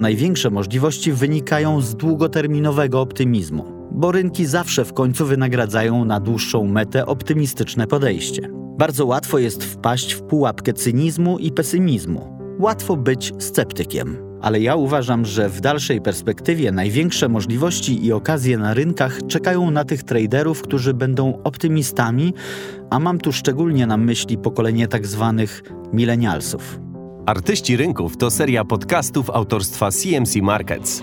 Największe możliwości wynikają z długoterminowego optymizmu, bo rynki zawsze w końcu wynagradzają na dłuższą metę optymistyczne podejście. Bardzo łatwo jest wpaść w pułapkę cynizmu i pesymizmu. Łatwo być sceptykiem. Ale ja uważam, że w dalszej perspektywie największe możliwości i okazje na rynkach czekają na tych traderów, którzy będą optymistami, a mam tu szczególnie na myśli pokolenie tak zwanych milenialsów. Artyści Rynków to seria podcastów autorstwa CMC Markets.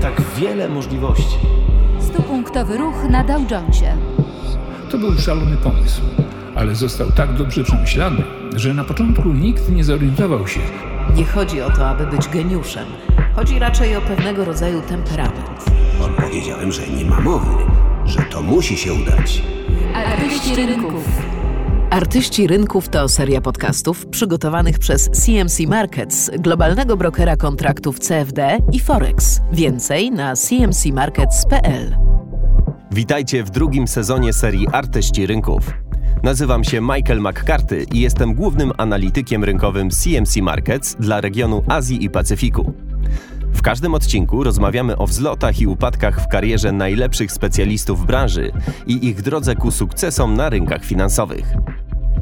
Tak wiele możliwości. Stupunktowy ruch na Dow Jonesie. To był szalony pomysł, ale został tak dobrze przemyślany, że na początku nikt nie zorientował się. Nie chodzi o to, aby być geniuszem. Chodzi raczej o pewnego rodzaju temperament. Powiedziałem, że nie ma mowy, że to musi się udać. Artyści Rynków. Artyści Rynków to seria podcastów przygotowanych przez CMC Markets, globalnego brokera kontraktów CFD i Forex. Więcej na cmcmarkets.pl. Witajcie w drugim sezonie serii Artyści Rynków. Nazywam się Michael McCarthy i jestem głównym analitykiem rynkowym CMC Markets dla regionu Azji i Pacyfiku. W każdym odcinku rozmawiamy o wzlotach i upadkach w karierze najlepszych specjalistów branży i ich drodze ku sukcesom na rynkach finansowych.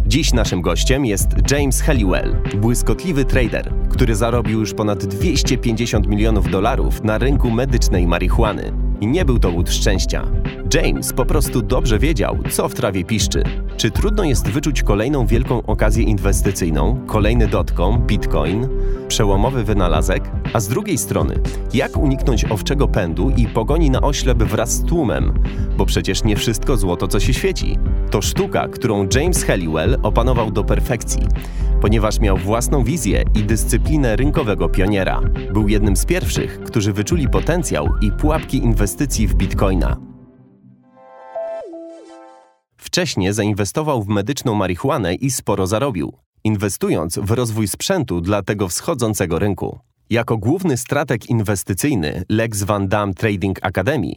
Dziś naszym gościem jest James Halliwell, błyskotliwy trader, który zarobił już ponad 250 milionów dolarów na rynku medycznej marihuany. I nie był to łód szczęścia. James po prostu dobrze wiedział, co w trawie piszczy. Czy trudno jest wyczuć kolejną wielką okazję inwestycyjną, kolejny dotcom, bitcoin, przełomowy wynalazek? A z drugiej strony, jak uniknąć owczego pędu i pogoni na oślep wraz z tłumem? Bo przecież nie wszystko złoto, co się świeci. To sztuka, którą James Halliwell opanował do perfekcji, ponieważ miał własną wizję i dyscyplinę rynkowego pioniera. Był jednym z pierwszych, którzy wyczuli potencjał i pułapki inwestycji w bitcoina. Wcześniej zainwestował w medyczną marihuanę i sporo zarobił, inwestując w rozwój sprzętu dla tego wschodzącego rynku. Jako główny strateg inwestycyjny Lex Van Damme Trading Academy,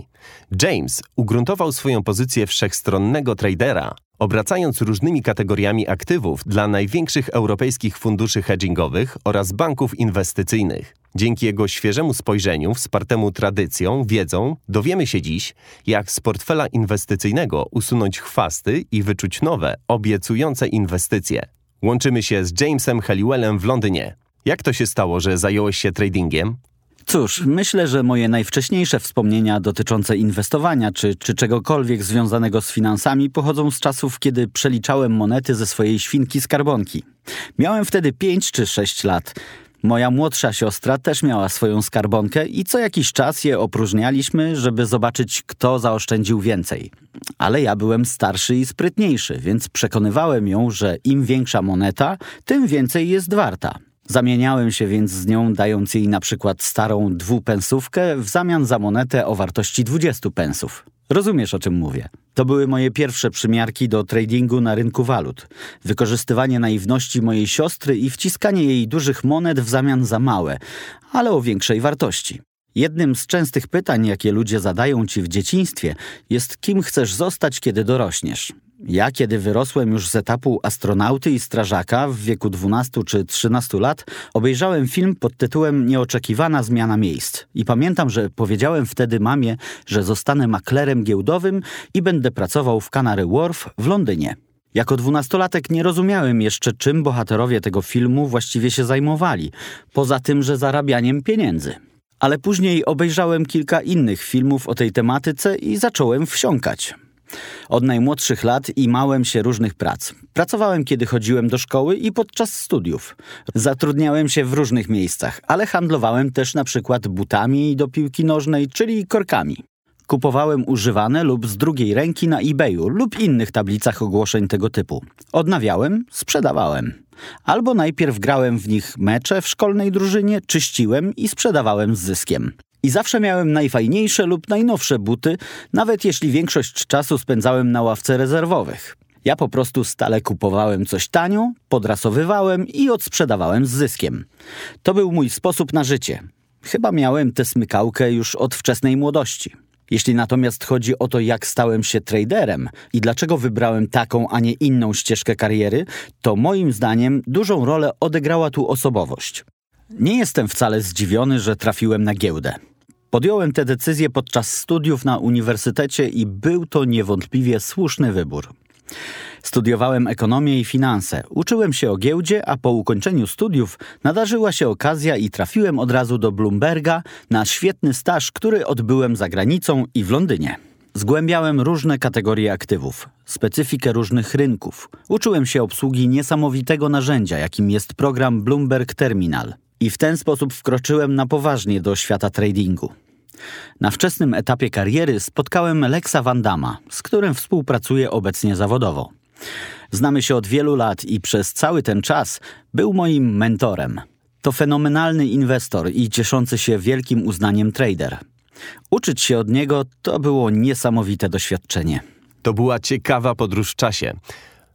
James ugruntował swoją pozycję wszechstronnego tradera, obracając różnymi kategoriami aktywów dla największych europejskich funduszy hedgingowych oraz banków inwestycyjnych. Dzięki jego świeżemu spojrzeniu, wspartemu tradycją, wiedzą, dowiemy się dziś, jak z portfela inwestycyjnego usunąć chwasty i wyczuć nowe, obiecujące inwestycje. Łączymy się z Jamesem Halliwellem w Londynie. Jak to się stało, że zająłeś się tradingiem? Cóż, myślę, że moje najwcześniejsze wspomnienia dotyczące inwestowania czy, czy czegokolwiek związanego z finansami pochodzą z czasów, kiedy przeliczałem monety ze swojej świnki skarbonki. Miałem wtedy 5 czy 6 lat. Moja młodsza siostra też miała swoją skarbonkę i co jakiś czas je opróżnialiśmy, żeby zobaczyć, kto zaoszczędził więcej. Ale ja byłem starszy i sprytniejszy, więc przekonywałem ją, że im większa moneta, tym więcej jest warta. Zamieniałem się więc z nią, dając jej na przykład starą dwupensówkę w zamian za monetę o wartości 20 pensów. Rozumiesz, o czym mówię. To były moje pierwsze przymiarki do tradingu na rynku walut. Wykorzystywanie naiwności mojej siostry i wciskanie jej dużych monet w zamian za małe, ale o większej wartości. Jednym z częstych pytań, jakie ludzie zadają ci w dzieciństwie, jest kim chcesz zostać, kiedy dorośniesz. Ja, kiedy wyrosłem już z etapu astronauty i strażaka w wieku 12 czy 13 lat, obejrzałem film pod tytułem Nieoczekiwana zmiana miejsc. I pamiętam, że powiedziałem wtedy mamie, że zostanę maklerem giełdowym i będę pracował w Canary Wharf w Londynie. Jako dwunastolatek nie rozumiałem jeszcze, czym bohaterowie tego filmu właściwie się zajmowali, poza tym, że zarabianiem pieniędzy. Ale później obejrzałem kilka innych filmów o tej tematyce i zacząłem wsiąkać. Od najmłodszych lat imałem się różnych prac. Pracowałem, kiedy chodziłem do szkoły i podczas studiów. Zatrudniałem się w różnych miejscach, ale handlowałem też na przykład butami do piłki nożnej, czyli korkami. Kupowałem używane lub z drugiej ręki na eBayu lub innych tablicach ogłoszeń tego typu. Odnawiałem, sprzedawałem. Albo najpierw grałem w nich mecze w szkolnej drużynie, czyściłem i sprzedawałem z zyskiem. I zawsze miałem najfajniejsze lub najnowsze buty, nawet jeśli większość czasu spędzałem na ławce rezerwowych. Ja po prostu stale kupowałem coś tanio, podrasowywałem i odsprzedawałem z zyskiem. To był mój sposób na życie. Chyba miałem tę smykałkę już od wczesnej młodości. Jeśli natomiast chodzi o to, jak stałem się traderem i dlaczego wybrałem taką, a nie inną ścieżkę kariery, to moim zdaniem dużą rolę odegrała tu osobowość. Nie jestem wcale zdziwiony, że trafiłem na giełdę. Podjąłem tę decyzję podczas studiów na uniwersytecie i był to niewątpliwie słuszny wybór. Studiowałem ekonomię i finanse, uczyłem się o giełdzie, a po ukończeniu studiów nadarzyła się okazja i trafiłem od razu do Bloomberga na świetny staż, który odbyłem za granicą i w Londynie. Zgłębiałem różne kategorie aktywów, specyfikę różnych rynków. Uczyłem się obsługi niesamowitego narzędzia, jakim jest program Bloomberg Terminal. I w ten sposób wkroczyłem na poważnie do świata tradingu. Na wczesnym etapie kariery spotkałem Lexa Van Dama, z którym współpracuję obecnie zawodowo. Znamy się od wielu lat i przez cały ten czas był moim mentorem. To fenomenalny inwestor i cieszący się wielkim uznaniem trader. Uczyć się od niego to było niesamowite doświadczenie. To była ciekawa podróż w czasie.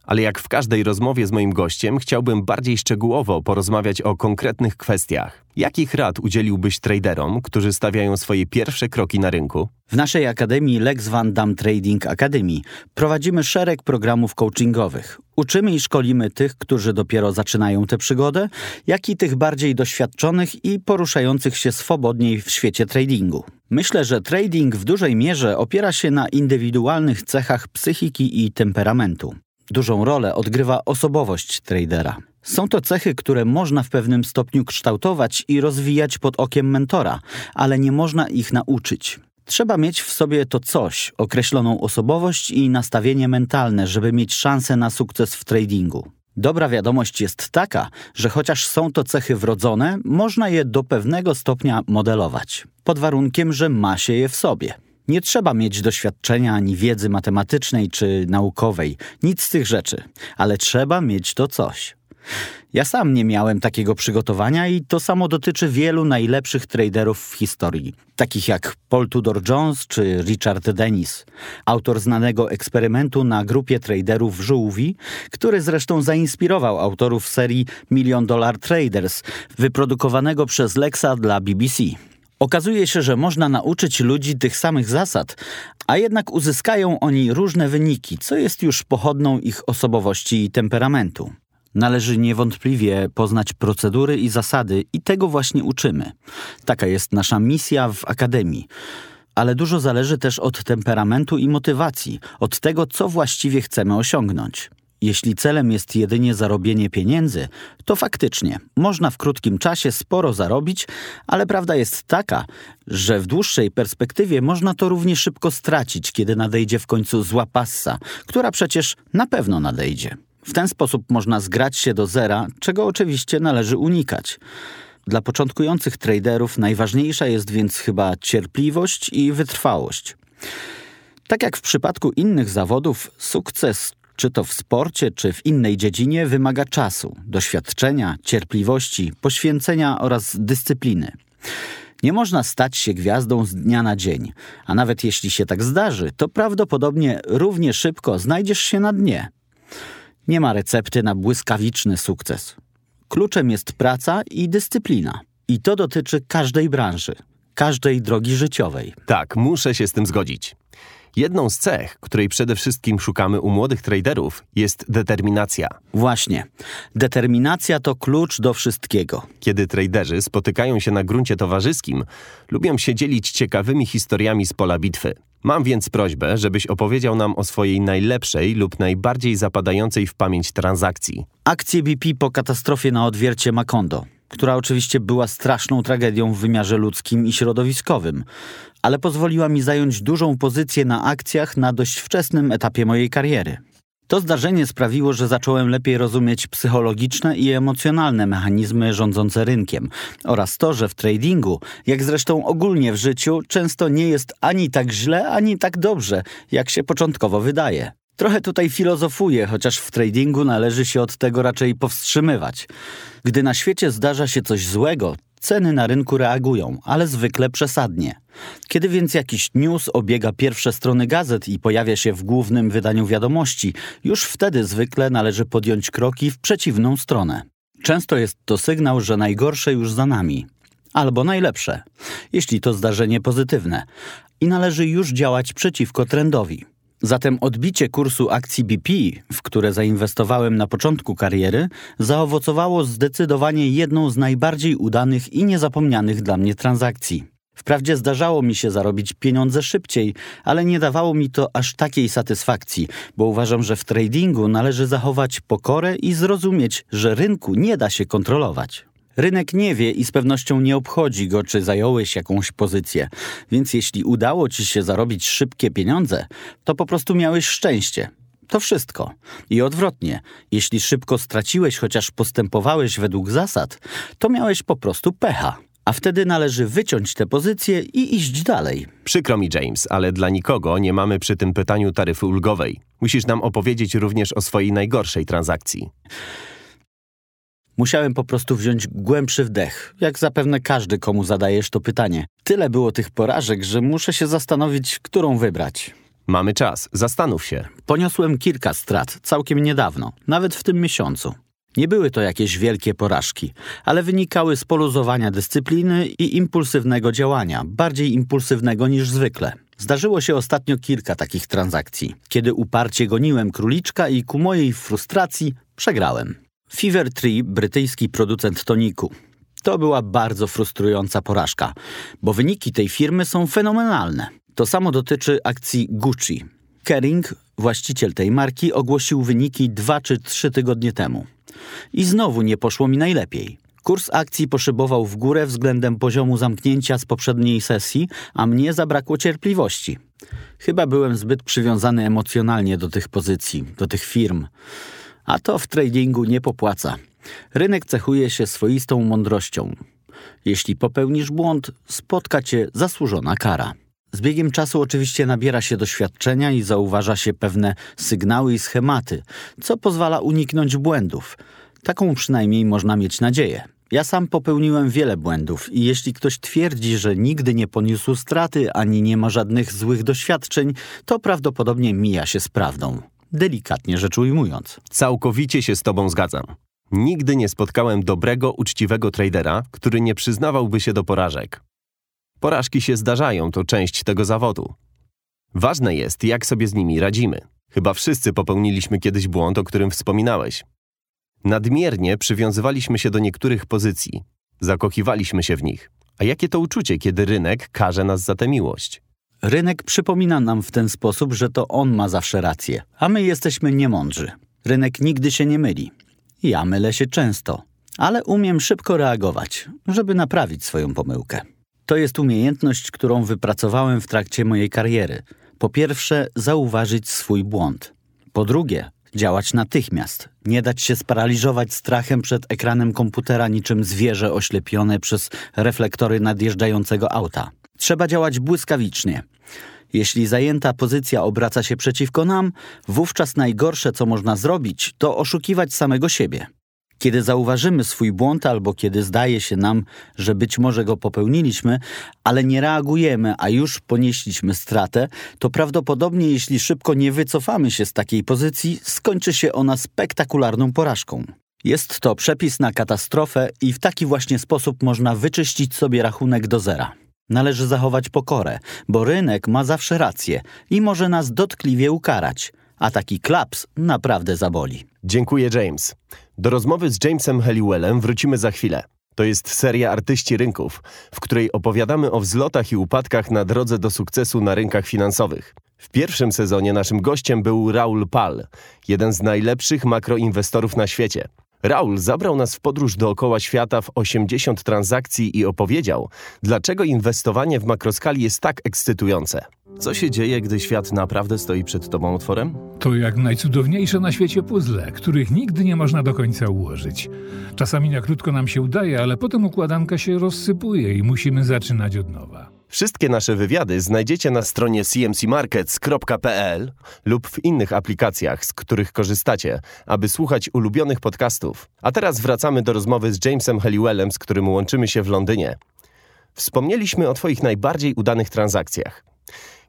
Ale jak w każdej rozmowie z moim gościem, chciałbym bardziej szczegółowo porozmawiać o konkretnych kwestiach. Jakich rad udzieliłbyś traderom, którzy stawiają swoje pierwsze kroki na rynku? W naszej akademii Lex Van Dam Trading Academy prowadzimy szereg programów coachingowych. Uczymy i szkolimy tych, którzy dopiero zaczynają tę przygodę, jak i tych bardziej doświadczonych i poruszających się swobodniej w świecie tradingu. Myślę, że trading w dużej mierze opiera się na indywidualnych cechach psychiki i temperamentu. Dużą rolę odgrywa osobowość tradera. Są to cechy, które można w pewnym stopniu kształtować i rozwijać pod okiem mentora, ale nie można ich nauczyć. Trzeba mieć w sobie to coś, określoną osobowość i nastawienie mentalne, żeby mieć szansę na sukces w tradingu. Dobra wiadomość jest taka, że chociaż są to cechy wrodzone, można je do pewnego stopnia modelować, pod warunkiem, że ma się je w sobie. Nie trzeba mieć doświadczenia ani wiedzy matematycznej czy naukowej, nic z tych rzeczy, ale trzeba mieć to coś. Ja sam nie miałem takiego przygotowania i to samo dotyczy wielu najlepszych traderów w historii, takich jak Paul Tudor Jones czy Richard Dennis, autor znanego eksperymentu na grupie traderów żółwi, który zresztą zainspirował autorów serii Million Dollar Traders, wyprodukowanego przez Lexa dla BBC. Okazuje się, że można nauczyć ludzi tych samych zasad, a jednak uzyskają oni różne wyniki, co jest już pochodną ich osobowości i temperamentu. Należy niewątpliwie poznać procedury i zasady i tego właśnie uczymy. Taka jest nasza misja w Akademii. Ale dużo zależy też od temperamentu i motywacji, od tego, co właściwie chcemy osiągnąć. Jeśli celem jest jedynie zarobienie pieniędzy, to faktycznie można w krótkim czasie sporo zarobić, ale prawda jest taka, że w dłuższej perspektywie można to równie szybko stracić, kiedy nadejdzie w końcu zła passa, która przecież na pewno nadejdzie. W ten sposób można zgrać się do zera, czego oczywiście należy unikać. Dla początkujących traderów najważniejsza jest więc chyba cierpliwość i wytrwałość. Tak jak w przypadku innych zawodów, sukces czy to w sporcie, czy w innej dziedzinie, wymaga czasu, doświadczenia, cierpliwości, poświęcenia oraz dyscypliny. Nie można stać się gwiazdą z dnia na dzień, a nawet jeśli się tak zdarzy, to prawdopodobnie równie szybko znajdziesz się na dnie. Nie ma recepty na błyskawiczny sukces. Kluczem jest praca i dyscyplina. I to dotyczy każdej branży, każdej drogi życiowej. Tak, muszę się z tym zgodzić. Jedną z cech, której przede wszystkim szukamy u młodych traderów, jest determinacja. Właśnie. Determinacja to klucz do wszystkiego. Kiedy traderzy spotykają się na gruncie towarzyskim, lubią się dzielić ciekawymi historiami z pola bitwy. Mam więc prośbę, żebyś opowiedział nam o swojej najlepszej lub najbardziej zapadającej w pamięć transakcji. Akcje BP po katastrofie na odwiercie Macondo, która oczywiście była straszną tragedią w wymiarze ludzkim i środowiskowym, ale pozwoliła mi zająć dużą pozycję na akcjach na dość wczesnym etapie mojej kariery. To zdarzenie sprawiło, że zacząłem lepiej rozumieć psychologiczne i emocjonalne mechanizmy rządzące rynkiem oraz to, że w tradingu, jak zresztą ogólnie w życiu, często nie jest ani tak źle, ani tak dobrze, jak się początkowo wydaje. Trochę tutaj filozofuję, chociaż w tradingu należy się od tego raczej powstrzymywać. Gdy na świecie zdarza się coś złego, ceny na rynku reagują, ale zwykle przesadnie. Kiedy więc jakiś news obiega pierwsze strony gazet i pojawia się w głównym wydaniu wiadomości, już wtedy zwykle należy podjąć kroki w przeciwną stronę. Często jest to sygnał, że najgorsze już za nami. Albo najlepsze, jeśli to zdarzenie pozytywne. I należy już działać przeciwko trendowi. Zatem odbicie kursu akcji BP, w które zainwestowałem na początku kariery, zaowocowało zdecydowanie jedną z najbardziej udanych i niezapomnianych dla mnie transakcji. Wprawdzie zdarzało mi się zarobić pieniądze szybciej, ale nie dawało mi to aż takiej satysfakcji, bo uważam, że w tradingu należy zachować pokorę i zrozumieć, że rynku nie da się kontrolować. Rynek nie wie i z pewnością nie obchodzi go, czy zająłeś jakąś pozycję, więc jeśli udało ci się zarobić szybkie pieniądze, to po prostu miałeś szczęście. To wszystko. I odwrotnie, jeśli szybko straciłeś, chociaż postępowałeś według zasad, to miałeś po prostu pecha. A wtedy należy wyciąć te pozycje i iść dalej. Przykro mi, James, ale dla nikogo nie mamy przy tym pytaniu taryfy ulgowej. Musisz nam opowiedzieć również o swojej najgorszej transakcji. Musiałem po prostu wziąć głębszy wdech, jak zapewne każdy, komu zadajesz to pytanie. Tyle było tych porażek, że muszę się zastanowić, którą wybrać. Mamy czas, zastanów się. Poniosłem kilka strat, całkiem niedawno, nawet w tym miesiącu. Nie były to jakieś wielkie porażki, ale wynikały z poluzowania dyscypliny i impulsywnego działania, bardziej impulsywnego niż zwykle. Zdarzyło się ostatnio kilka takich transakcji, kiedy uparcie goniłem króliczka i ku mojej frustracji przegrałem. Fever Tree, brytyjski producent toniku. To była bardzo frustrująca porażka, bo wyniki tej firmy są fenomenalne. To samo dotyczy akcji Gucci. Kering, właściciel tej marki, ogłosił wyniki dwa czy trzy tygodnie temu. I znowu nie poszło mi najlepiej. Kurs akcji poszybował w górę względem poziomu zamknięcia z poprzedniej sesji, a mnie zabrakło cierpliwości. Chyba byłem zbyt przywiązany emocjonalnie do tych pozycji, do tych firm. A to w tradingu nie popłaca. Rynek cechuje się swoistą mądrością. Jeśli popełnisz błąd, spotka cię zasłużona kara. Z biegiem czasu oczywiście nabiera się doświadczenia i zauważa się pewne sygnały i schematy, co pozwala uniknąć błędów. Taką przynajmniej można mieć nadzieję. Ja sam popełniłem wiele błędów i jeśli ktoś twierdzi, że nigdy nie poniósł straty ani nie ma żadnych złych doświadczeń, to prawdopodobnie mija się z prawdą. Delikatnie rzecz ujmując. Całkowicie się z tobą zgadzam. Nigdy nie spotkałem dobrego, uczciwego tradera, który nie przyznawałby się do porażek. Porażki się zdarzają, to część tego zawodu. Ważne jest, jak sobie z nimi radzimy. Chyba wszyscy popełniliśmy kiedyś błąd, o którym wspominałeś. Nadmiernie przywiązywaliśmy się do niektórych pozycji, zakochiwaliśmy się w nich. A jakie to uczucie, kiedy rynek każe nas za tę miłość? Rynek przypomina nam w ten sposób, że to on ma zawsze rację, a my jesteśmy niemądrzy. Rynek nigdy się nie myli. Ja mylę się często, ale umiem szybko reagować, żeby naprawić swoją pomyłkę. To jest umiejętność, którą wypracowałem w trakcie mojej kariery. Po pierwsze, zauważyć swój błąd. Po drugie, działać natychmiast. Nie dać się sparaliżować strachem przed ekranem komputera niczym zwierzę oślepione przez reflektory nadjeżdżającego auta. Trzeba działać błyskawicznie. Jeśli zajęta pozycja obraca się przeciwko nam, wówczas najgorsze, co można zrobić, to oszukiwać samego siebie. Kiedy zauważymy swój błąd albo kiedy zdaje się nam, że być może go popełniliśmy, ale nie reagujemy, a już ponieśliśmy stratę, to prawdopodobnie jeśli szybko nie wycofamy się z takiej pozycji, skończy się ona spektakularną porażką. Jest to przepis na katastrofę i w taki właśnie sposób można wyczyścić sobie rachunek do zera. Należy zachować pokorę, bo rynek ma zawsze rację i może nas dotkliwie ukarać, a taki klaps naprawdę zaboli. Dziękuję, James. Do rozmowy z Jamesem Halliwellem wrócimy za chwilę. To jest seria Artyści Rynków, w której opowiadamy o wzlotach i upadkach na drodze do sukcesu na rynkach finansowych. W pierwszym sezonie naszym gościem był Raul Pal, jeden z najlepszych makroinwestorów na świecie. Raul zabrał nas w podróż dookoła świata w 80 transakcji i opowiedział, dlaczego inwestowanie w makroskali jest tak ekscytujące. Co się dzieje, gdy świat naprawdę stoi przed tobą otworem? To jak najcudowniejsze na świecie puzzle, których nigdy nie można do końca ułożyć. Czasami na krótko nam się udaje, ale potem układanka się rozsypuje i musimy zaczynać od nowa. Wszystkie nasze wywiady znajdziecie na stronie cmcmarkets.pl lub w innych aplikacjach, z których korzystacie, aby słuchać ulubionych podcastów. A teraz wracamy do rozmowy z Jamesem Halliwellem, z którym łączymy się w Londynie. Wspomnieliśmy o Twoich najbardziej udanych transakcjach.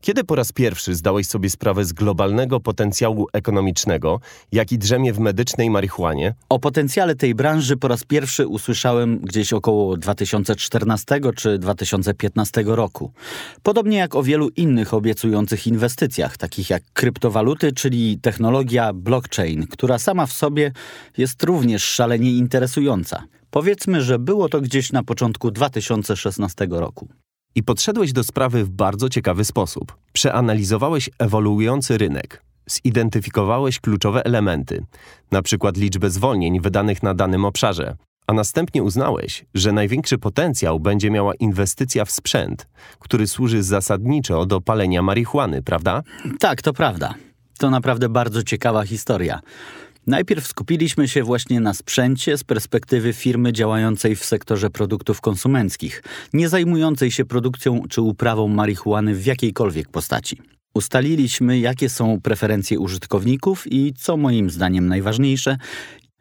Kiedy po raz pierwszy zdałeś sobie sprawę z globalnego potencjału ekonomicznego, jaki drzemie w medycznej marihuanie? O potencjale tej branży po raz pierwszy usłyszałem gdzieś około 2014 czy 2015 roku. Podobnie jak o wielu innych obiecujących inwestycjach, takich jak kryptowaluty, czyli technologia blockchain, która sama w sobie jest również szalenie interesująca. Powiedzmy, że było to gdzieś na początku 2016 roku. I podszedłeś do sprawy w bardzo ciekawy sposób. Przeanalizowałeś ewoluujący rynek, zidentyfikowałeś kluczowe elementy, na przykład liczbę zwolnień wydanych na danym obszarze, a następnie uznałeś, że największy potencjał będzie miała inwestycja w sprzęt, który służy zasadniczo do palenia marihuany, prawda? Tak, to prawda. To naprawdę bardzo ciekawa historia. Najpierw skupiliśmy się właśnie na sprzęcie z perspektywy firmy działającej w sektorze produktów konsumenckich, nie zajmującej się produkcją czy uprawą marihuany w jakiejkolwiek postaci. Ustaliliśmy, jakie są preferencje użytkowników i, co moim zdaniem najważniejsze,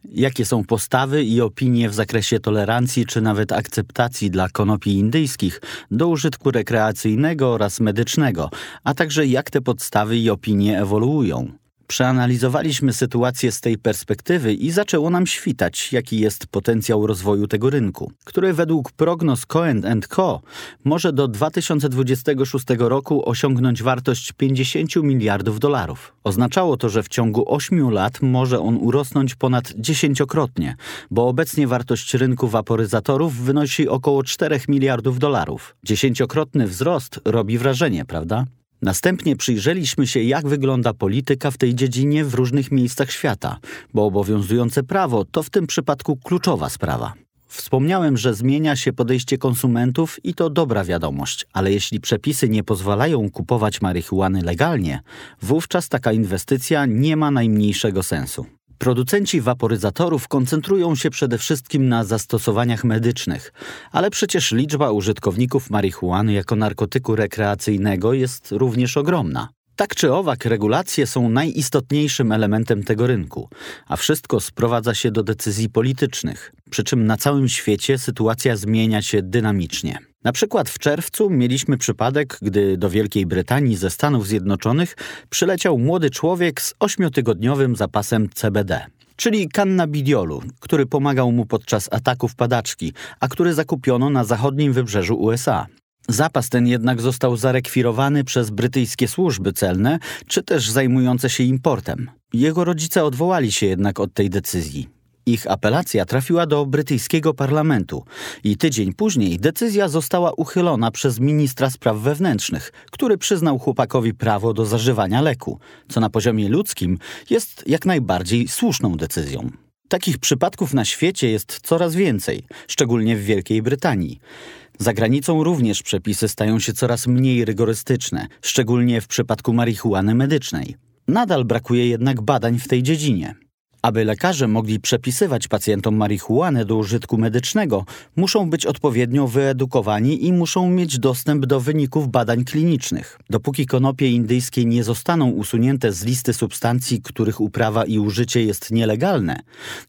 jakie są postawy i opinie w zakresie tolerancji czy nawet akceptacji dla konopi indyjskich do użytku rekreacyjnego oraz medycznego, a także jak te podstawy i opinie ewoluują. Przeanalizowaliśmy sytuację z tej perspektywy i zaczęło nam świtać, jaki jest potencjał rozwoju tego rynku, który według prognoz Cohen Co. może do 2026 roku osiągnąć wartość 50 miliardów dolarów. Oznaczało to, że w ciągu 8 lat może on urosnąć ponad dziesięciokrotnie, bo obecnie wartość rynku waporyzatorów wynosi około 4 miliardów dolarów. Dziesięciokrotny wzrost robi wrażenie, prawda? Następnie przyjrzeliśmy się, jak wygląda polityka w tej dziedzinie w różnych miejscach świata, bo obowiązujące prawo to w tym przypadku kluczowa sprawa. Wspomniałem, że zmienia się podejście konsumentów i to dobra wiadomość, ale jeśli przepisy nie pozwalają kupować marihuany legalnie, wówczas taka inwestycja nie ma najmniejszego sensu. Producenci waporyzatorów koncentrują się przede wszystkim na zastosowaniach medycznych, ale przecież liczba użytkowników marihuany jako narkotyku rekreacyjnego jest również ogromna. Tak czy owak, regulacje są najistotniejszym elementem tego rynku, a wszystko sprowadza się do decyzji politycznych, przy czym na całym świecie sytuacja zmienia się dynamicznie. Na przykład w czerwcu mieliśmy przypadek, gdy do Wielkiej Brytanii ze Stanów Zjednoczonych przyleciał młody człowiek z ośmiotygodniowym zapasem CBD czyli cannabidiolu, który pomagał mu podczas ataków padaczki, a który zakupiono na zachodnim wybrzeżu USA. Zapas ten jednak został zarekwirowany przez brytyjskie służby celne, czy też zajmujące się importem. Jego rodzice odwołali się jednak od tej decyzji. Ich apelacja trafiła do brytyjskiego parlamentu i tydzień później decyzja została uchylona przez ministra spraw wewnętrznych, który przyznał chłopakowi prawo do zażywania leku, co na poziomie ludzkim jest jak najbardziej słuszną decyzją. Takich przypadków na świecie jest coraz więcej, szczególnie w Wielkiej Brytanii. Za granicą również przepisy stają się coraz mniej rygorystyczne, szczególnie w przypadku marihuany medycznej. Nadal brakuje jednak badań w tej dziedzinie. Aby lekarze mogli przepisywać pacjentom marihuanę do użytku medycznego, muszą być odpowiednio wyedukowani i muszą mieć dostęp do wyników badań klinicznych. Dopóki konopie indyjskie nie zostaną usunięte z listy substancji, których uprawa i użycie jest nielegalne,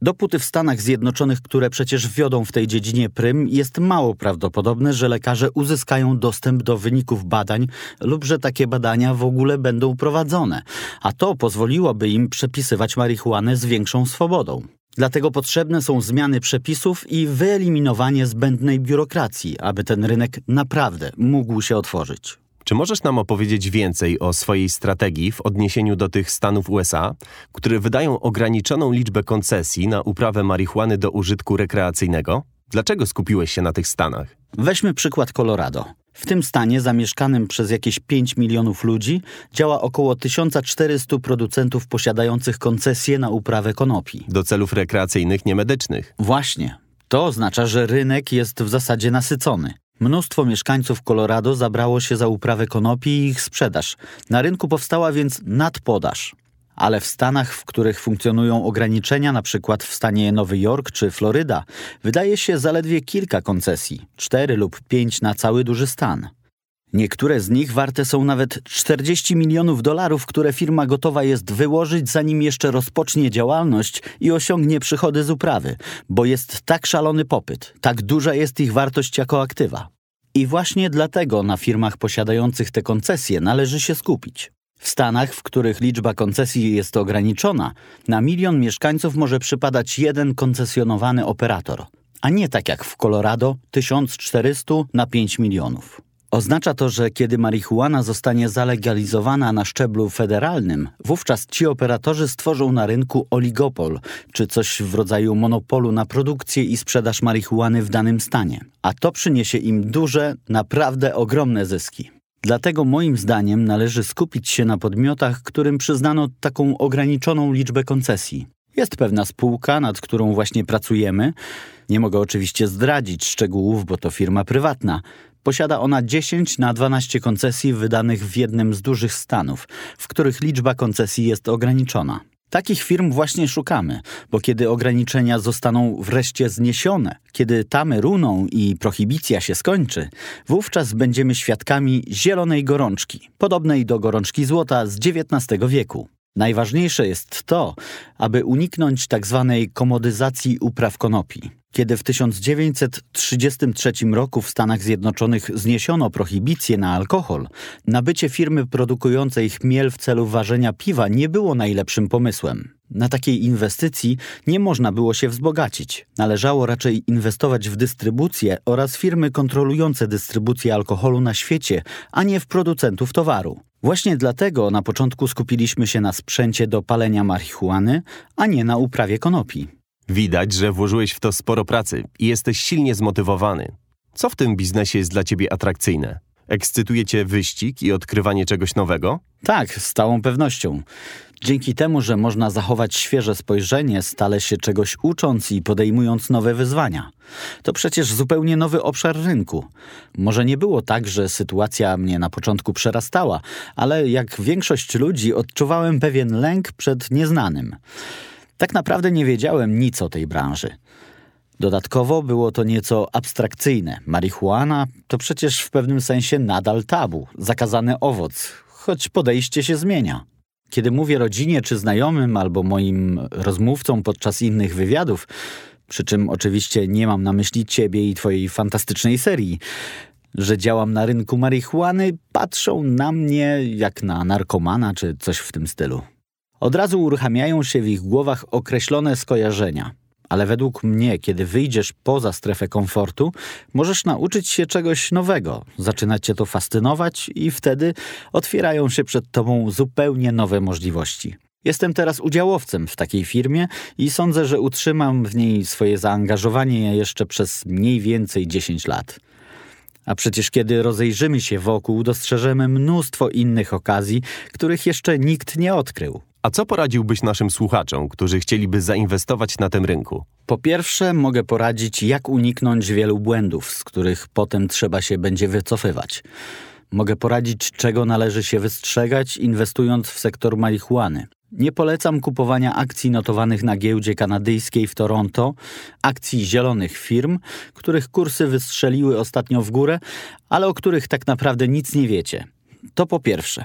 dopóty w Stanach Zjednoczonych, które przecież wiodą w tej dziedzinie prym, jest mało prawdopodobne, że lekarze uzyskają dostęp do wyników badań lub że takie badania w ogóle będą prowadzone, a to pozwoliłoby im przepisywać marihuanę z większą większą swobodą. Dlatego potrzebne są zmiany przepisów i wyeliminowanie zbędnej biurokracji, aby ten rynek naprawdę mógł się otworzyć. Czy możesz nam opowiedzieć więcej o swojej strategii w odniesieniu do tych stanów USA, które wydają ograniczoną liczbę koncesji na uprawę marihuany do użytku rekreacyjnego? Dlaczego skupiłeś się na tych stanach? Weźmy przykład Colorado. W tym stanie, zamieszkanym przez jakieś 5 milionów ludzi, działa około 1400 producentów posiadających koncesje na uprawę konopi. Do celów rekreacyjnych, niemedycznych. Właśnie. To oznacza, że rynek jest w zasadzie nasycony. Mnóstwo mieszkańców Colorado zabrało się za uprawę konopi i ich sprzedaż. Na rynku powstała więc nadpodaż ale w stanach, w których funkcjonują ograniczenia, na przykład w stanie Nowy Jork czy Floryda, wydaje się zaledwie kilka koncesji, cztery lub pięć na cały duży stan. Niektóre z nich warte są nawet 40 milionów dolarów, które firma gotowa jest wyłożyć, zanim jeszcze rozpocznie działalność i osiągnie przychody z uprawy, bo jest tak szalony popyt, tak duża jest ich wartość jako aktywa. I właśnie dlatego na firmach posiadających te koncesje należy się skupić. W Stanach, w których liczba koncesji jest ograniczona, na milion mieszkańców może przypadać jeden koncesjonowany operator, a nie tak jak w Colorado 1400 na 5 milionów. Oznacza to, że kiedy marihuana zostanie zalegalizowana na szczeblu federalnym, wówczas ci operatorzy stworzą na rynku oligopol, czy coś w rodzaju monopolu na produkcję i sprzedaż marihuany w danym stanie. A to przyniesie im duże, naprawdę ogromne zyski. Dlatego moim zdaniem należy skupić się na podmiotach, którym przyznano taką ograniczoną liczbę koncesji. Jest pewna spółka, nad którą właśnie pracujemy. Nie mogę oczywiście zdradzić szczegółów, bo to firma prywatna. Posiada ona 10 na 12 koncesji wydanych w jednym z dużych stanów, w których liczba koncesji jest ograniczona. Takich firm właśnie szukamy, bo kiedy ograniczenia zostaną wreszcie zniesione, kiedy tamy runą i prohibicja się skończy, wówczas będziemy świadkami zielonej gorączki, podobnej do gorączki złota z XIX wieku. Najważniejsze jest to, aby uniknąć tzw. Tak komodyzacji upraw konopi. Kiedy w 1933 roku w Stanach Zjednoczonych zniesiono prohibicję na alkohol, nabycie firmy produkującej chmiel w celu ważenia piwa nie było najlepszym pomysłem. Na takiej inwestycji nie można było się wzbogacić. Należało raczej inwestować w dystrybucję oraz firmy kontrolujące dystrybucję alkoholu na świecie, a nie w producentów towaru. Właśnie dlatego na początku skupiliśmy się na sprzęcie do palenia marihuany, a nie na uprawie konopi. Widać, że włożyłeś w to sporo pracy i jesteś silnie zmotywowany. Co w tym biznesie jest dla ciebie atrakcyjne? Ekscytuje cię wyścig i odkrywanie czegoś nowego? Tak, z całą pewnością. Dzięki temu, że można zachować świeże spojrzenie, stale się czegoś ucząc i podejmując nowe wyzwania. To przecież zupełnie nowy obszar rynku. Może nie było tak, że sytuacja mnie na początku przerastała, ale jak większość ludzi odczuwałem pewien lęk przed nieznanym. Tak naprawdę nie wiedziałem nic o tej branży. Dodatkowo było to nieco abstrakcyjne. Marihuana to przecież w pewnym sensie nadal tabu, zakazany owoc, choć podejście się zmienia. Kiedy mówię rodzinie czy znajomym albo moim rozmówcom podczas innych wywiadów, przy czym oczywiście nie mam na myśli ciebie i twojej fantastycznej serii, że działam na rynku marihuany, patrzą na mnie jak na narkomana czy coś w tym stylu. Od razu uruchamiają się w ich głowach określone skojarzenia. Ale według mnie, kiedy wyjdziesz poza strefę komfortu, możesz nauczyć się czegoś nowego, zaczyna cię to fascynować i wtedy otwierają się przed tobą zupełnie nowe możliwości. Jestem teraz udziałowcem w takiej firmie i sądzę, że utrzymam w niej swoje zaangażowanie jeszcze przez mniej więcej 10 lat. A przecież kiedy rozejrzymy się wokół, dostrzeżemy mnóstwo innych okazji, których jeszcze nikt nie odkrył. A co poradziłbyś naszym słuchaczom, którzy chcieliby zainwestować na tym rynku? Po pierwsze, mogę poradzić, jak uniknąć wielu błędów, z których potem trzeba się będzie wycofywać. Mogę poradzić, czego należy się wystrzegać, inwestując w sektor marihuany. Nie polecam kupowania akcji notowanych na giełdzie kanadyjskiej w Toronto, akcji zielonych firm, których kursy wystrzeliły ostatnio w górę, ale o których tak naprawdę nic nie wiecie. To po pierwsze.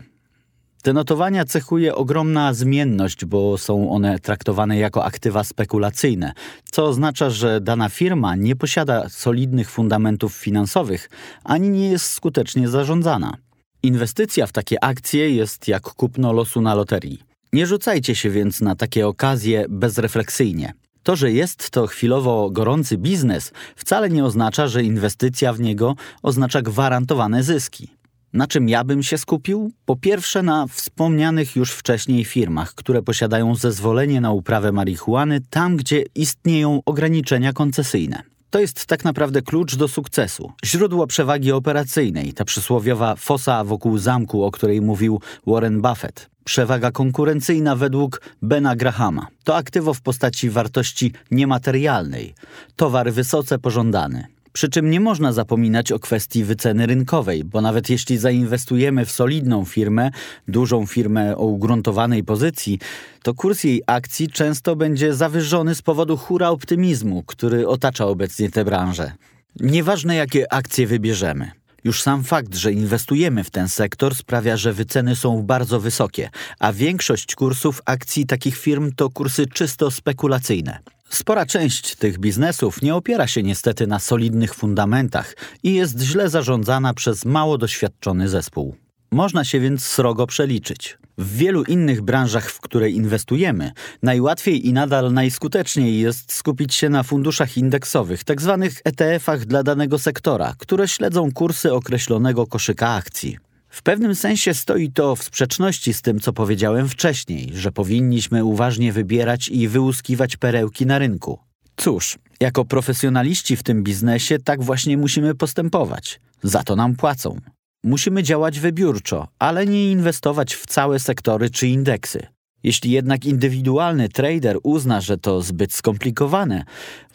Te notowania cechuje ogromna zmienność, bo są one traktowane jako aktywa spekulacyjne, co oznacza, że dana firma nie posiada solidnych fundamentów finansowych ani nie jest skutecznie zarządzana. Inwestycja w takie akcje jest jak kupno losu na loterii. Nie rzucajcie się więc na takie okazje bezrefleksyjnie. To, że jest to chwilowo gorący biznes, wcale nie oznacza, że inwestycja w niego oznacza gwarantowane zyski. Na czym ja bym się skupił? Po pierwsze na wspomnianych już wcześniej firmach, które posiadają zezwolenie na uprawę marihuany tam, gdzie istnieją ograniczenia koncesyjne. To jest tak naprawdę klucz do sukcesu. Źródło przewagi operacyjnej, ta przysłowiowa fosa wokół zamku, o której mówił Warren Buffett. Przewaga konkurencyjna według Bena Grahama. To aktywo w postaci wartości niematerialnej. Towar wysoce pożądany. Przy czym nie można zapominać o kwestii wyceny rynkowej, bo nawet jeśli zainwestujemy w solidną firmę, dużą firmę o ugruntowanej pozycji, to kurs jej akcji często będzie zawyżony z powodu hura optymizmu, który otacza obecnie tę branżę. Nieważne jakie akcje wybierzemy. Już sam fakt, że inwestujemy w ten sektor sprawia, że wyceny są bardzo wysokie, a większość kursów akcji takich firm to kursy czysto spekulacyjne. Spora część tych biznesów nie opiera się niestety na solidnych fundamentach i jest źle zarządzana przez mało doświadczony zespół. Można się więc srogo przeliczyć. W wielu innych branżach, w które inwestujemy, najłatwiej i nadal najskuteczniej jest skupić się na funduszach indeksowych, tzw. ETF-ach dla danego sektora, które śledzą kursy określonego koszyka akcji. W pewnym sensie stoi to w sprzeczności z tym, co powiedziałem wcześniej, że powinniśmy uważnie wybierać i wyłuskiwać perełki na rynku. Cóż, jako profesjonaliści w tym biznesie tak właśnie musimy postępować. Za to nam płacą. Musimy działać wybiórczo, ale nie inwestować w całe sektory czy indeksy. Jeśli jednak indywidualny trader uzna, że to zbyt skomplikowane,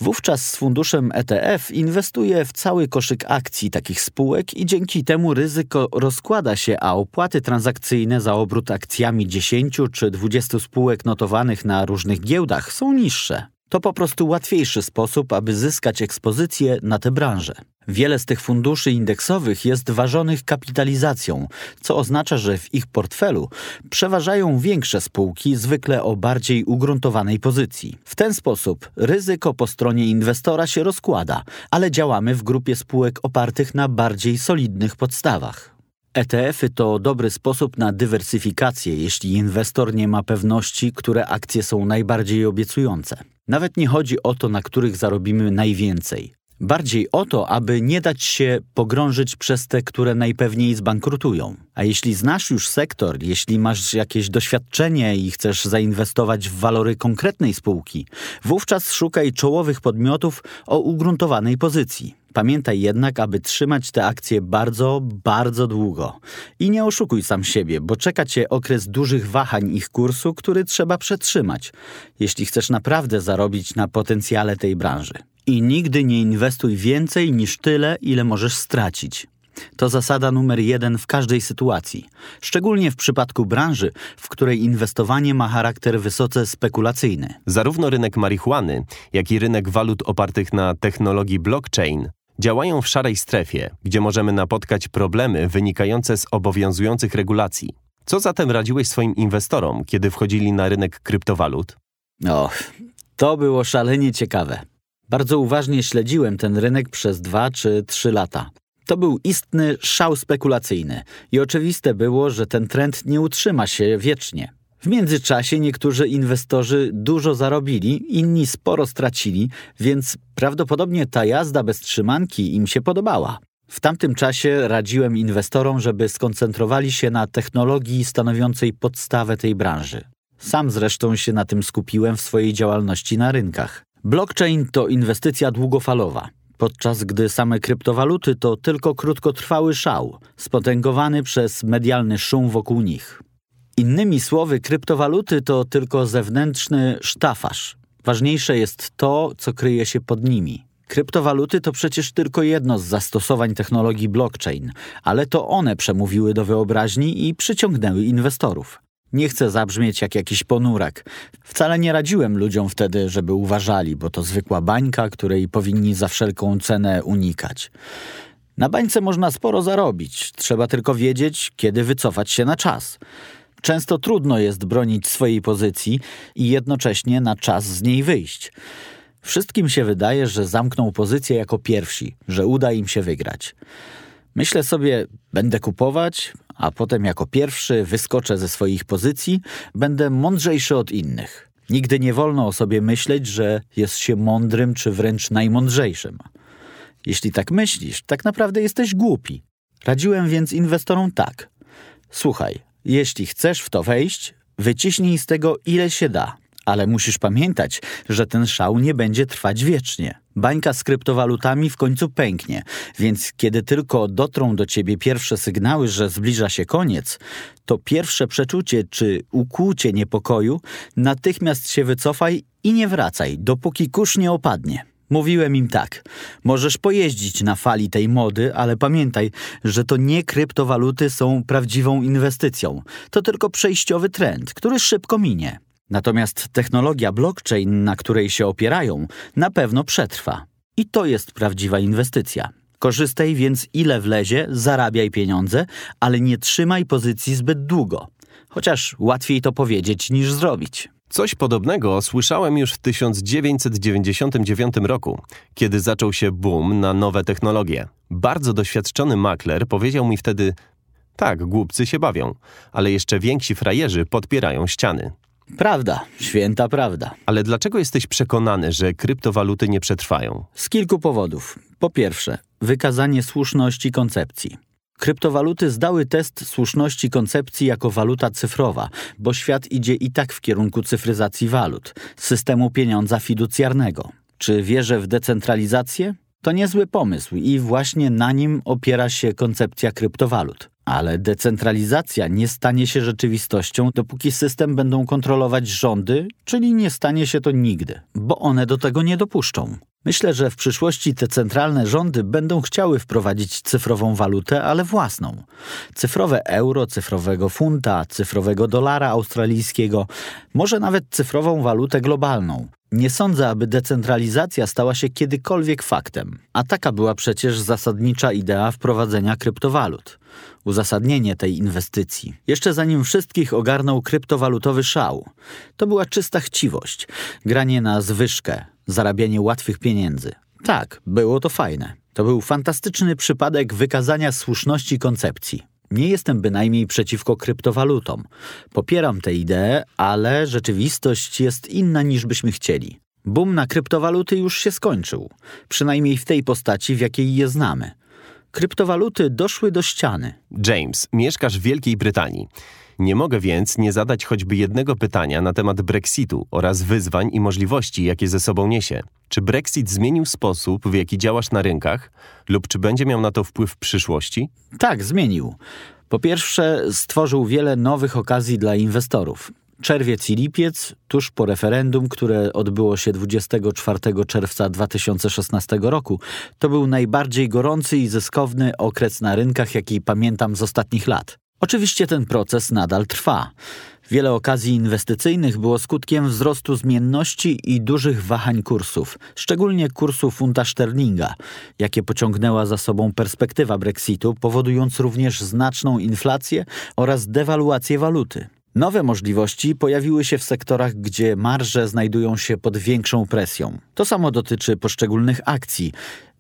wówczas z funduszem ETF inwestuje w cały koszyk akcji takich spółek i dzięki temu ryzyko rozkłada się, a opłaty transakcyjne za obrót akcjami 10 czy 20 spółek notowanych na różnych giełdach są niższe. To po prostu łatwiejszy sposób, aby zyskać ekspozycję na tę branżę. Wiele z tych funduszy indeksowych jest ważonych kapitalizacją, co oznacza, że w ich portfelu przeważają większe spółki, zwykle o bardziej ugruntowanej pozycji. W ten sposób ryzyko po stronie inwestora się rozkłada, ale działamy w grupie spółek opartych na bardziej solidnych podstawach. ETF-y to dobry sposób na dywersyfikację, jeśli inwestor nie ma pewności, które akcje są najbardziej obiecujące. Nawet nie chodzi o to, na których zarobimy najwięcej. Bardziej o to, aby nie dać się pogrążyć przez te, które najpewniej zbankrutują. A jeśli znasz już sektor, jeśli masz jakieś doświadczenie i chcesz zainwestować w walory konkretnej spółki, wówczas szukaj czołowych podmiotów o ugruntowanej pozycji. Pamiętaj jednak, aby trzymać te akcje bardzo, bardzo długo. I nie oszukuj sam siebie, bo czeka cię okres dużych wahań ich kursu, który trzeba przetrzymać, jeśli chcesz naprawdę zarobić na potencjale tej branży. I nigdy nie inwestuj więcej niż tyle, ile możesz stracić. To zasada numer jeden w każdej sytuacji, szczególnie w przypadku branży, w której inwestowanie ma charakter wysoce spekulacyjny. Zarówno rynek marihuany, jak i rynek walut opartych na technologii blockchain działają w szarej strefie, gdzie możemy napotkać problemy wynikające z obowiązujących regulacji. Co zatem radziłeś swoim inwestorom, kiedy wchodzili na rynek kryptowalut? O, to było szalenie ciekawe. Bardzo uważnie śledziłem ten rynek przez dwa czy trzy lata. To był istny szał spekulacyjny i oczywiste było, że ten trend nie utrzyma się wiecznie. W międzyczasie niektórzy inwestorzy dużo zarobili, inni sporo stracili, więc prawdopodobnie ta jazda bez trzymanki im się podobała. W tamtym czasie radziłem inwestorom, żeby skoncentrowali się na technologii stanowiącej podstawę tej branży. Sam zresztą się na tym skupiłem w swojej działalności na rynkach. Blockchain to inwestycja długofalowa, podczas gdy same kryptowaluty to tylko krótkotrwały szał, spotęgowany przez medialny szum wokół nich. Innymi słowy, kryptowaluty to tylko zewnętrzny sztafaż. Ważniejsze jest to, co kryje się pod nimi. Kryptowaluty to przecież tylko jedno z zastosowań technologii blockchain, ale to one przemówiły do wyobraźni i przyciągnęły inwestorów. Nie chcę zabrzmieć jak jakiś ponurak. Wcale nie radziłem ludziom wtedy, żeby uważali, bo to zwykła bańka, której powinni za wszelką cenę unikać. Na bańce można sporo zarobić, trzeba tylko wiedzieć, kiedy wycofać się na czas. Często trudno jest bronić swojej pozycji i jednocześnie na czas z niej wyjść. Wszystkim się wydaje, że zamkną pozycję jako pierwsi, że uda im się wygrać. Myślę sobie, będę kupować, a potem jako pierwszy wyskoczę ze swoich pozycji, będę mądrzejszy od innych. Nigdy nie wolno o sobie myśleć, że jest się mądrym czy wręcz najmądrzejszym. Jeśli tak myślisz, tak naprawdę jesteś głupi. Radziłem więc inwestorom tak. Słuchaj, jeśli chcesz w to wejść, wyciśnij z tego ile się da, ale musisz pamiętać, że ten szał nie będzie trwać wiecznie. Bańka z kryptowalutami w końcu pęknie, więc kiedy tylko dotrą do ciebie pierwsze sygnały, że zbliża się koniec, to pierwsze przeczucie czy ukłucie niepokoju natychmiast się wycofaj i nie wracaj, dopóki kurz nie opadnie. Mówiłem im tak: możesz pojeździć na fali tej mody, ale pamiętaj, że to nie kryptowaluty są prawdziwą inwestycją. To tylko przejściowy trend, który szybko minie. Natomiast technologia blockchain, na której się opierają, na pewno przetrwa. I to jest prawdziwa inwestycja. Korzystaj więc ile wlezie, zarabiaj pieniądze, ale nie trzymaj pozycji zbyt długo. Chociaż łatwiej to powiedzieć niż zrobić. Coś podobnego słyszałem już w 1999 roku, kiedy zaczął się boom na nowe technologie. Bardzo doświadczony makler powiedział mi wtedy: Tak, głupcy się bawią, ale jeszcze więksi frajerzy podpierają ściany. Prawda, święta prawda. Ale dlaczego jesteś przekonany, że kryptowaluty nie przetrwają? Z kilku powodów. Po pierwsze, wykazanie słuszności koncepcji. Kryptowaluty zdały test słuszności koncepcji jako waluta cyfrowa, bo świat idzie i tak w kierunku cyfryzacji walut, systemu pieniądza fiducjarnego. Czy wierzę w decentralizację? To niezły pomysł i właśnie na nim opiera się koncepcja kryptowalut. Ale decentralizacja nie stanie się rzeczywistością, dopóki system będą kontrolować rządy, czyli nie stanie się to nigdy, bo one do tego nie dopuszczą. Myślę, że w przyszłości te centralne rządy będą chciały wprowadzić cyfrową walutę, ale własną. Cyfrowe euro, cyfrowego funta, cyfrowego dolara australijskiego, może nawet cyfrową walutę globalną. Nie sądzę, aby decentralizacja stała się kiedykolwiek faktem, a taka była przecież zasadnicza idea wprowadzenia kryptowalut. Uzasadnienie tej inwestycji. Jeszcze zanim wszystkich ogarnął kryptowalutowy szał. To była czysta chciwość, granie na zwyżkę, zarabianie łatwych pieniędzy. Tak, było to fajne. To był fantastyczny przypadek wykazania słuszności koncepcji. Nie jestem bynajmniej przeciwko kryptowalutom. Popieram tę ideę, ale rzeczywistość jest inna niż byśmy chcieli. Boom na kryptowaluty już się skończył, przynajmniej w tej postaci, w jakiej je znamy. Kryptowaluty doszły do ściany. James, mieszkasz w Wielkiej Brytanii. Nie mogę więc nie zadać choćby jednego pytania na temat Brexitu oraz wyzwań i możliwości, jakie ze sobą niesie. Czy Brexit zmienił sposób, w jaki działasz na rynkach, lub czy będzie miał na to wpływ w przyszłości? Tak, zmienił. Po pierwsze, stworzył wiele nowych okazji dla inwestorów. Czerwiec i lipiec, tuż po referendum, które odbyło się 24 czerwca 2016 roku, to był najbardziej gorący i zyskowny okres na rynkach, jaki pamiętam z ostatnich lat. Oczywiście ten proces nadal trwa. Wiele okazji inwestycyjnych było skutkiem wzrostu zmienności i dużych wahań kursów, szczególnie kursu funta sterlinga, jakie pociągnęła za sobą perspektywa Brexitu, powodując również znaczną inflację oraz dewaluację waluty. Nowe możliwości pojawiły się w sektorach, gdzie marże znajdują się pod większą presją. To samo dotyczy poszczególnych akcji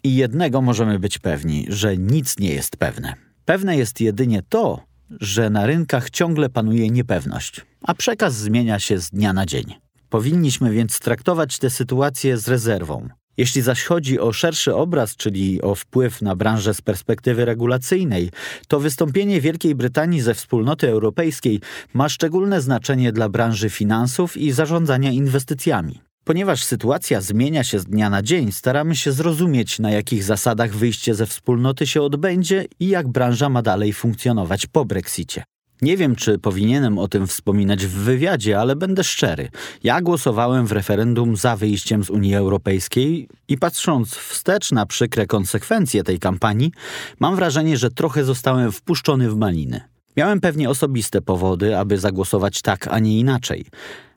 i jednego możemy być pewni, że nic nie jest pewne. Pewne jest jedynie to, że na rynkach ciągle panuje niepewność, a przekaz zmienia się z dnia na dzień. Powinniśmy więc traktować tę sytuację z rezerwą. Jeśli zaś chodzi o szerszy obraz, czyli o wpływ na branżę z perspektywy regulacyjnej, to wystąpienie Wielkiej Brytanii ze wspólnoty europejskiej ma szczególne znaczenie dla branży finansów i zarządzania inwestycjami. Ponieważ sytuacja zmienia się z dnia na dzień, staramy się zrozumieć, na jakich zasadach wyjście ze wspólnoty się odbędzie i jak branża ma dalej funkcjonować po Brexicie. Nie wiem, czy powinienem o tym wspominać w wywiadzie, ale będę szczery. Ja głosowałem w referendum za wyjściem z Unii Europejskiej i patrząc wstecz na przykre konsekwencje tej kampanii, mam wrażenie, że trochę zostałem wpuszczony w maliny. Miałem pewnie osobiste powody, aby zagłosować tak, a nie inaczej.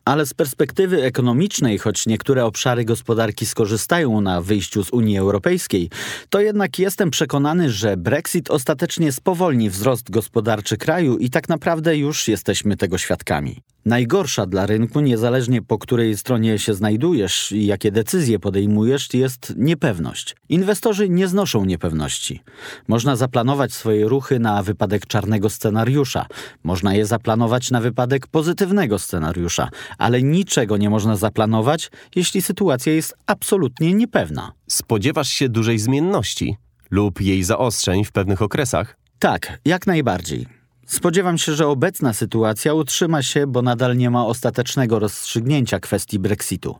Ale z perspektywy ekonomicznej, choć niektóre obszary gospodarki skorzystają na wyjściu z Unii Europejskiej, to jednak jestem przekonany, że Brexit ostatecznie spowolni wzrost gospodarczy kraju i tak naprawdę już jesteśmy tego świadkami. Najgorsza dla rynku, niezależnie po której stronie się znajdujesz i jakie decyzje podejmujesz, jest niepewność. Inwestorzy nie znoszą niepewności. Można zaplanować swoje ruchy na wypadek czarnego scenariusza, można je zaplanować na wypadek pozytywnego scenariusza, ale niczego nie można zaplanować, jeśli sytuacja jest absolutnie niepewna. Spodziewasz się dużej zmienności lub jej zaostrzeń w pewnych okresach? Tak, jak najbardziej. Spodziewam się, że obecna sytuacja utrzyma się, bo nadal nie ma ostatecznego rozstrzygnięcia kwestii Brexitu.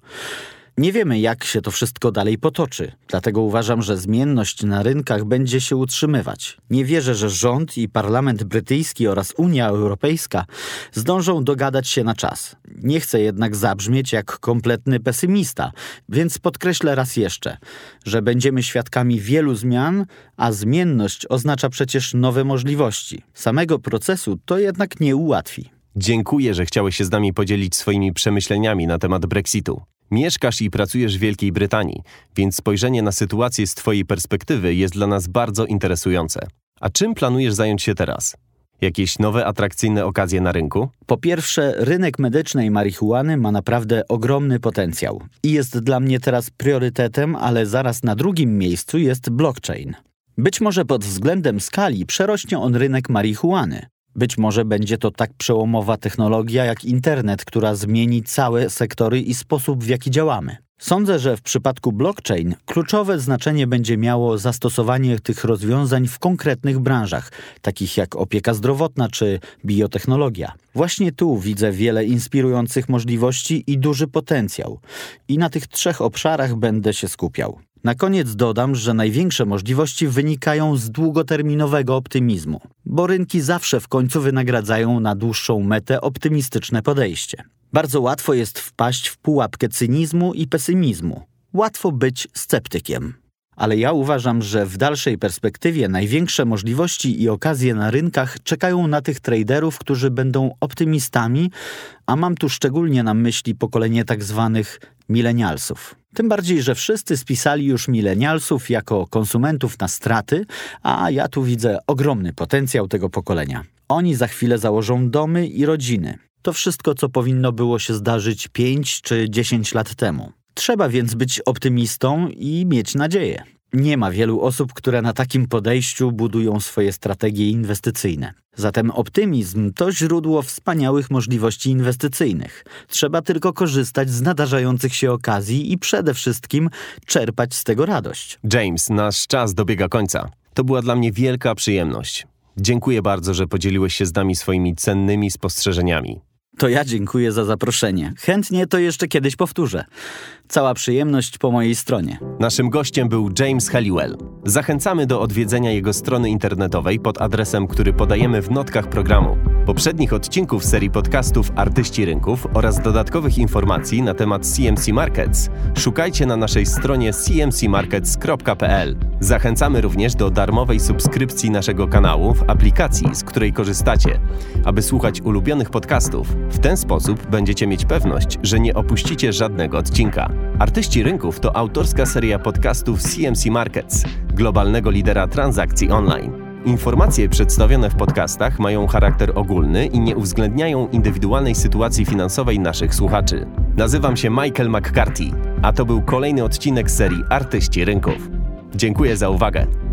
Nie wiemy, jak się to wszystko dalej potoczy, dlatego uważam, że zmienność na rynkach będzie się utrzymywać. Nie wierzę, że rząd i parlament brytyjski oraz Unia Europejska zdążą dogadać się na czas. Nie chcę jednak zabrzmieć jak kompletny pesymista, więc podkreślę raz jeszcze, że będziemy świadkami wielu zmian, a zmienność oznacza przecież nowe możliwości. Samego procesu to jednak nie ułatwi. Dziękuję, że chciałeś się z nami podzielić swoimi przemyśleniami na temat Brexitu. Mieszkasz i pracujesz w Wielkiej Brytanii, więc spojrzenie na sytuację z Twojej perspektywy jest dla nas bardzo interesujące. A czym planujesz zająć się teraz? Jakieś nowe atrakcyjne okazje na rynku? Po pierwsze, rynek medycznej marihuany ma naprawdę ogromny potencjał i jest dla mnie teraz priorytetem, ale zaraz na drugim miejscu jest blockchain. Być może pod względem skali przerośnie on rynek marihuany. Być może będzie to tak przełomowa technologia jak internet, która zmieni całe sektory i sposób, w jaki działamy. Sądzę, że w przypadku blockchain kluczowe znaczenie będzie miało zastosowanie tych rozwiązań w konkretnych branżach, takich jak opieka zdrowotna czy biotechnologia. Właśnie tu widzę wiele inspirujących możliwości i duży potencjał. I na tych trzech obszarach będę się skupiał. Na koniec dodam, że największe możliwości wynikają z długoterminowego optymizmu, bo rynki zawsze w końcu wynagradzają na dłuższą metę optymistyczne podejście. Bardzo łatwo jest wpaść w pułapkę cynizmu i pesymizmu. Łatwo być sceptykiem. Ale ja uważam, że w dalszej perspektywie największe możliwości i okazje na rynkach czekają na tych traderów, którzy będą optymistami, a mam tu szczególnie na myśli pokolenie tak zwanych milenialsów. Tym bardziej, że wszyscy spisali już milenialsów jako konsumentów na straty, a ja tu widzę ogromny potencjał tego pokolenia. Oni za chwilę założą domy i rodziny. To wszystko, co powinno było się zdarzyć 5 czy 10 lat temu. Trzeba więc być optymistą i mieć nadzieję. Nie ma wielu osób, które na takim podejściu budują swoje strategie inwestycyjne. Zatem optymizm to źródło wspaniałych możliwości inwestycyjnych. Trzeba tylko korzystać z nadarzających się okazji i przede wszystkim czerpać z tego radość. James, nasz czas dobiega końca. To była dla mnie wielka przyjemność. Dziękuję bardzo, że podzieliłeś się z nami swoimi cennymi spostrzeżeniami. To ja dziękuję za zaproszenie. Chętnie to jeszcze kiedyś powtórzę. Cała przyjemność po mojej stronie. Naszym gościem był James Halliwell. Zachęcamy do odwiedzenia jego strony internetowej pod adresem, który podajemy w notkach programu. Poprzednich odcinków serii podcastów Artyści Rynków oraz dodatkowych informacji na temat CMC Markets szukajcie na naszej stronie cmcmarkets.pl. Zachęcamy również do darmowej subskrypcji naszego kanału w aplikacji, z której korzystacie, aby słuchać ulubionych podcastów. W ten sposób będziecie mieć pewność, że nie opuścicie żadnego odcinka. Artyści Rynków to autorska seria podcastów CMC Markets, globalnego lidera transakcji online. Informacje przedstawione w podcastach mają charakter ogólny i nie uwzględniają indywidualnej sytuacji finansowej naszych słuchaczy. Nazywam się Michael McCarthy, a to był kolejny odcinek serii Artyści Rynków. Dziękuję za uwagę.